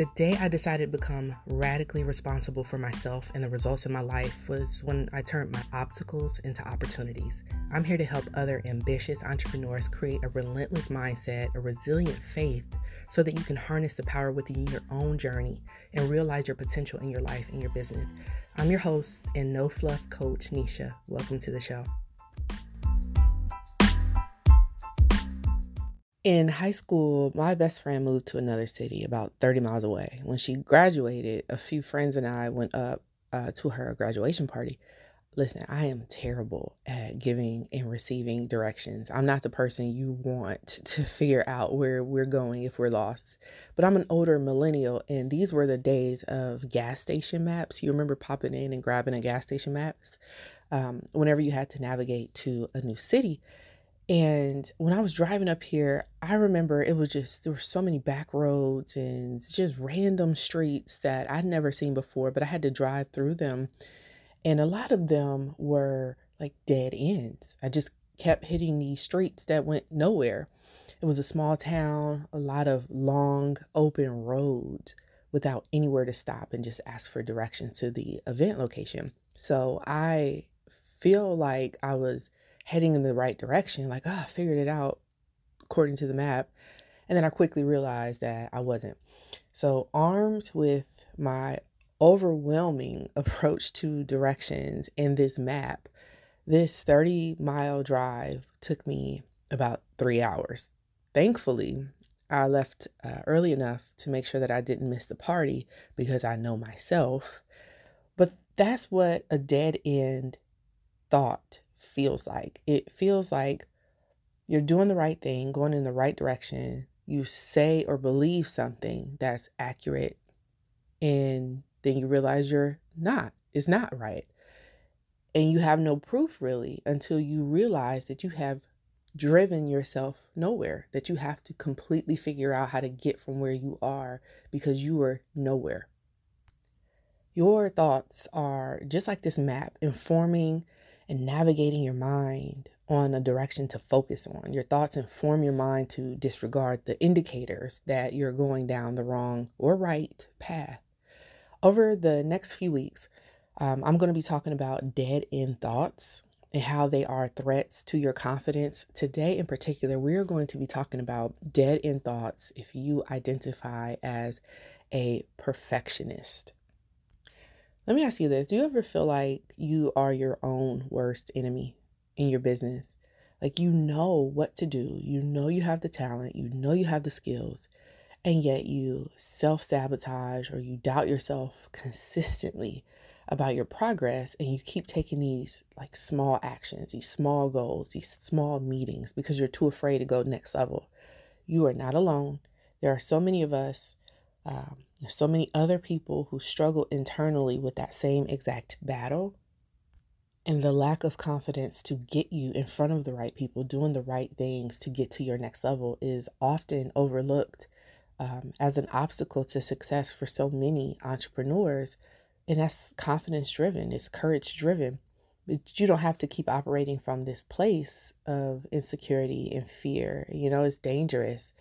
The day I decided to become radically responsible for myself and the results in my life was when I turned my obstacles into opportunities. I'm here to help other ambitious entrepreneurs create a relentless mindset, a resilient faith, so that you can harness the power within your own journey and realize your potential in your life and your business. I'm your host and no fluff coach, Nesha. Welcome to the show. In high school, my best friend moved to another city about 30 miles away. When she graduated, a few friends and I went up uh, to her graduation party. Listen, I am terrible at giving and receiving directions. I'm not the person you want to figure out where we're going if we're lost. But I'm an older millennial, and these were the days of gas station maps. You remember popping in and grabbing a gas station maps um, whenever you had to navigate to a new city. And when I was driving up here, I remember it was just, there were so many back roads and just random streets that I'd never seen before, but I had to drive through them. And a lot of them were like dead ends. I just kept hitting these streets that went nowhere. It was a small town, a lot of long open roads without anywhere to stop and just ask for directions to the event location. So I feel like I was heading in the right direction, like, oh, I figured it out according to the map. And then I quickly realized that I wasn't. So, armed with my overwhelming approach to directions in this map, this 30 mile drive took me about three hours. Thankfully, I left uh, early enough to make sure that I didn't miss the party because I know myself. But that's what a dead end thought feels like. It feels like you're doing the right thing, going in the right direction. You say or believe something that's accurate, and then you realize you're not. It's not right. And you have no proof really until you realize that you have driven yourself nowhere, that you have to completely figure out how to get from where you are because you are nowhere. Your thoughts are just like this map, informing and navigating your mind on a direction to focus on. Your thoughts inform your mind to disregard the indicators that you're going down the wrong or right path. Over the next few weeks, um, I'm going to be talking about dead end thoughts and how they are threats to your confidence. Today, in particular, we're going to be talking about dead end thoughts if you identify as a perfectionist. Let me ask you this Do you ever feel like you are your own worst enemy in your business? Like you know what to do, you know you have the talent, you know you have the skills, and yet you self sabotage or you doubt yourself consistently about your progress and you keep taking these like small actions, these small goals, these small meetings because you're too afraid to go next level. You are not alone. There are so many of us um, there's so many other people who struggle internally with that same exact battle. And the lack of confidence to get you in front of the right people, doing the right things to get to your next level is often overlooked um, as an obstacle to success for so many entrepreneurs. And that's confidence driven, it's courage driven. But you don't have to keep operating from this place of insecurity and fear. You know, it's dangerous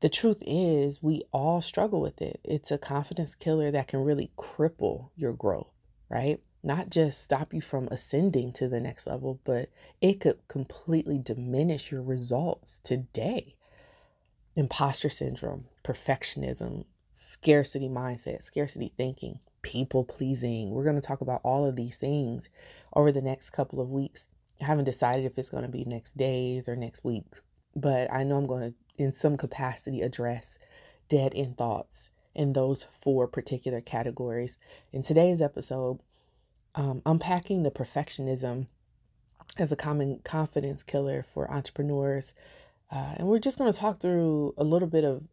the truth is, we all struggle with it. It's a confidence killer that can really cripple your growth, right? Not just stop you from ascending to the next level, but it could completely diminish your results today. Imposter syndrome, perfectionism, scarcity mindset, scarcity thinking, people pleasing. We're going to talk about all of these things over the next couple of weeks. I haven't decided if it's going to be next days or next weeks, but I know I'm going to in some capacity address dead end thoughts in those four particular categories. In today's episode, um, unpacking the perfectionism as a common confidence killer for entrepreneurs. Uh, and we're just going to talk through a little bit of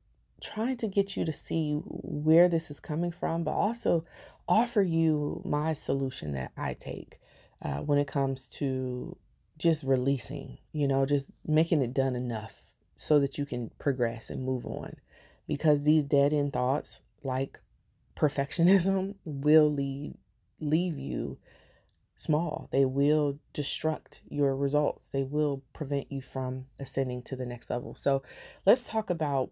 trying to get you to see where this is coming from, but also offer you my solution that I take uh, when it comes to just releasing, you know, just making it done enough so that you can progress and move on. Because these dead end thoughts, like perfectionism, will leave leave you small. They will destruct your results. They will prevent you from ascending to the next level. So let's talk about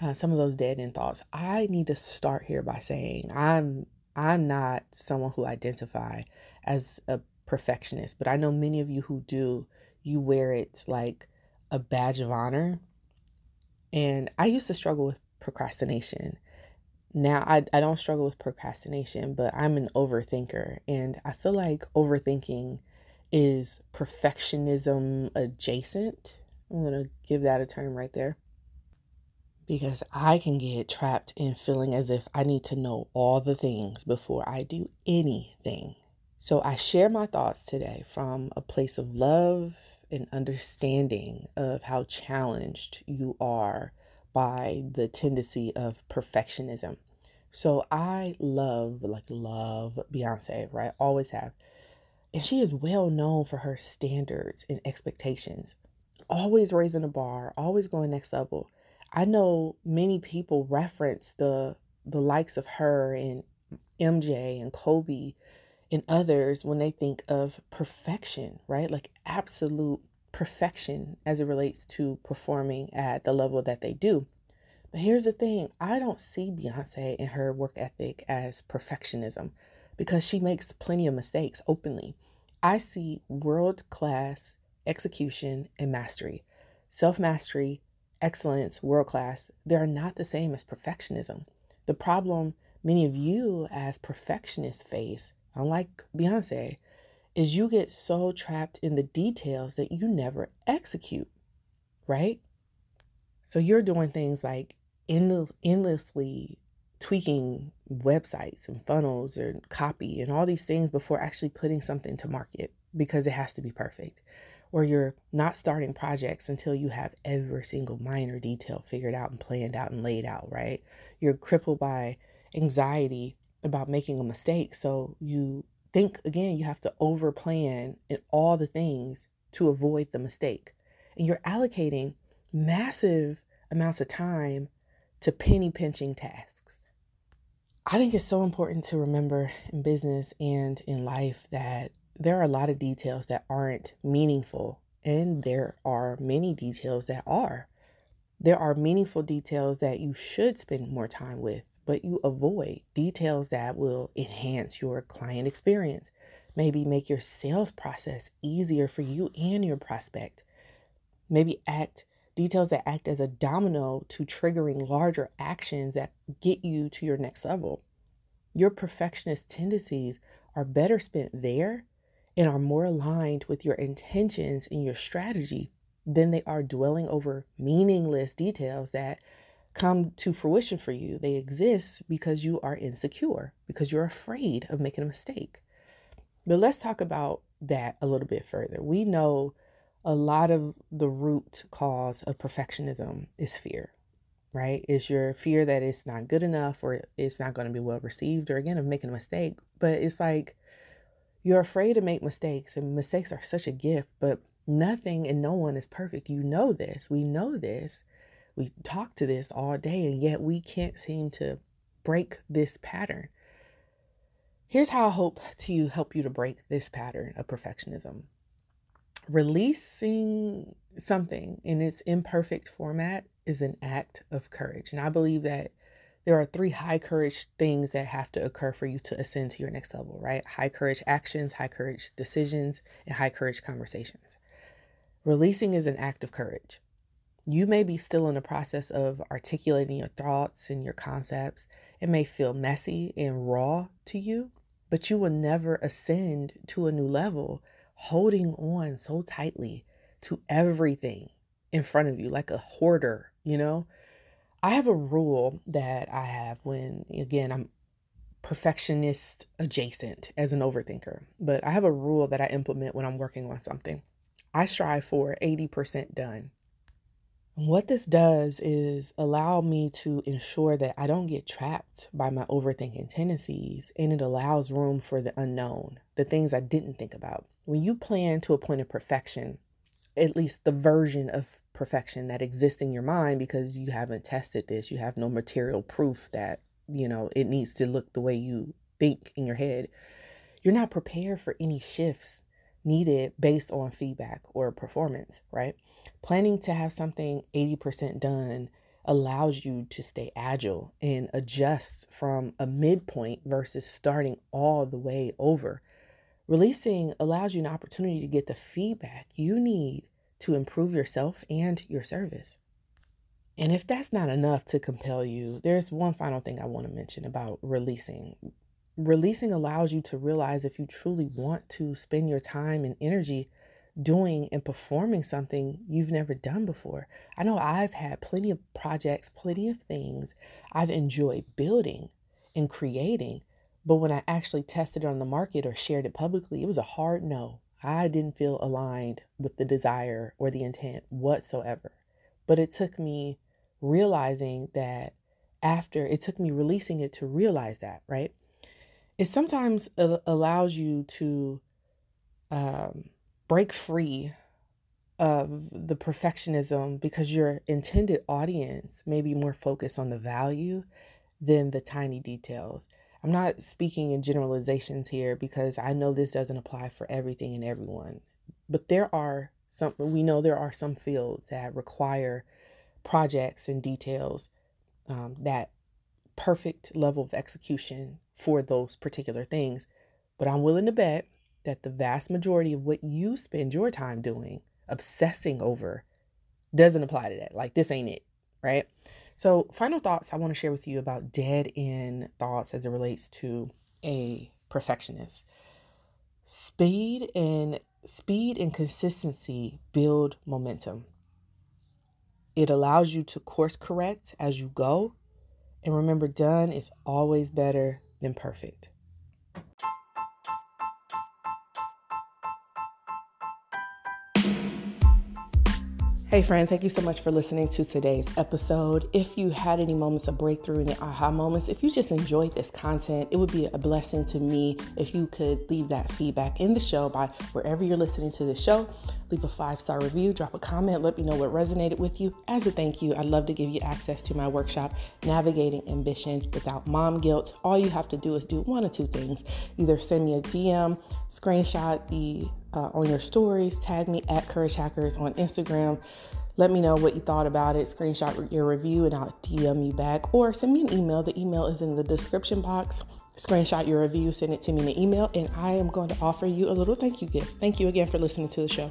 uh, some of those dead end thoughts. I need to start here by saying I'm I'm not someone who identify as a perfectionist, but I know many of you who do. You wear it like a badge of honor. And I used to struggle with procrastination. Now I, I don't struggle with procrastination, but I'm an overthinker. And I feel like overthinking is perfectionism adjacent. I'm going to give that a term right there because I can get trapped in feeling as if I need to know all the things before I do anything. So I share my thoughts today from a place of love and understanding of how challenged you are by the tendency of perfectionism. So I love, like, love Beyonce, right? Always have. And she is well known for her standards and expectations, always raising the bar, always going next level. I know many people reference the the likes of her and MJ and Kobe and others when they think of perfection, right? Like absolute perfection as it relates to performing at the level that they do. But here's the thing I don't see Beyonce and her work ethic as perfectionism because she makes plenty of mistakes openly. I see world class execution and mastery, self mastery, excellence, world class, they are not the same as perfectionism. The problem many of you as perfectionists face, unlike Beyonce, is you get so trapped in the details that you never execute, right? So you're doing things like endlessly tweaking websites and funnels or copy and all these things before actually putting something to market because it has to be perfect or you're not starting projects until you have every single minor detail figured out and planned out and laid out, right? You're crippled by anxiety about making a mistake. So you think again, you have to over plan in all the things to avoid the mistake. And you're allocating massive amounts of time to penny pinching tasks. I think it's so important to remember in business and in life that there are a lot of details that aren't meaningful, and there are many details that are. There are meaningful details that you should spend more time with, but you avoid details that will enhance your client experience, maybe make your sales process easier for you and your prospect. Maybe act details that act as a domino to triggering larger actions that get you to your next level. Your perfectionist tendencies are better spent there and are more aligned with your intentions and your strategy than they are dwelling over meaningless details that come to fruition for you. They exist because you are insecure, because you're afraid of making a mistake. But let's talk about that a little bit further. We know a lot of the root cause of perfectionism is fear, right? Is your fear that it's not good enough or it's not going to be well received or again of making a mistake. But it's like you're afraid to make mistakes, and mistakes are such a gift, but nothing and no one is perfect. You know this. We know this. We talk to this all day, and yet we can't seem to break this pattern. Here's how I hope to help you to break this pattern of perfectionism. Releasing something in its imperfect format is an act of courage. And I believe that there are three high courage things that have to occur for you to ascend to your next level, right? High courage actions, high courage decisions, and high courage conversations. Releasing is an act of courage. You may be still in the process of articulating your thoughts and your concepts. It may feel messy and raw to you, but you will never ascend to a new level holding on so tightly to everything in front of you like a hoarder, you know? I have a rule that I have when, again, I'm perfectionist adjacent as an overthinker, but I have a rule that I implement when I'm working on something. I strive for 80% done. What this does is allow me to ensure that I don't get trapped by my overthinking tendencies and it allows room for the unknown, the things I didn't think about. When you plan to a point of perfection, at least the version of perfection that exists in your mind because you haven't tested this. You have no material proof that, you know, it needs to look the way you think in your head. You're not prepared for any shifts needed based on feedback or performance, right? Planning to have something 80% done allows you to stay agile and adjust from a midpoint versus starting all the way over. Releasing allows you an opportunity to get the feedback you need to improve yourself and your service. And if that's not enough to compel you, there's one final thing I want to mention about releasing. Releasing allows you to realize if you truly want to spend your time and energy doing and performing something you've never done before. I know I've had plenty of projects, plenty of things I've enjoyed building and creating, but when I actually tested it on the market or shared it publicly, it was a hard no. I didn't feel aligned with the desire or the intent whatsoever. But it took me realizing that after it took me releasing it to realize that, right? It sometimes allows you to um, break free of the perfectionism because your intended audience may be more focused on the value than the tiny details. I'm not speaking in generalizations here because I know this doesn't apply for everything and everyone. But there are some, we know there are some fields that require projects and details um, that perfect level of execution for those particular things. But I'm willing to bet that the vast majority of what you spend your time doing, obsessing over, doesn't apply to that. Like, this ain't it, right? So, final thoughts I want to share with you about dead end thoughts as it relates to a perfectionist. Speed and speed and consistency build momentum. It allows you to course correct as you go. And remember, done is always better than perfect. Hey, friends, thank you so much for listening to today's episode. If you had any moments of breakthrough, any aha moments, if you just enjoyed this content, it would be a blessing to me if you could leave that feedback in the show by wherever you're listening to the show. Leave a five star review, drop a comment, let me know what resonated with you. As a thank you, I'd love to give you access to my workshop, Navigating Ambition Without Mom Guilt. All you have to do is do one or two things either send me a DM, screenshot the uh, on your stories. Tag me at Courage Hackers on Instagram. Let me know what you thought about it. Screenshot your review and I'll DM you back or send me an email. The email is in the description box. Screenshot your review, send it to me in an email, and I am going to offer you a little thank you gift. Thank you again for listening to the show.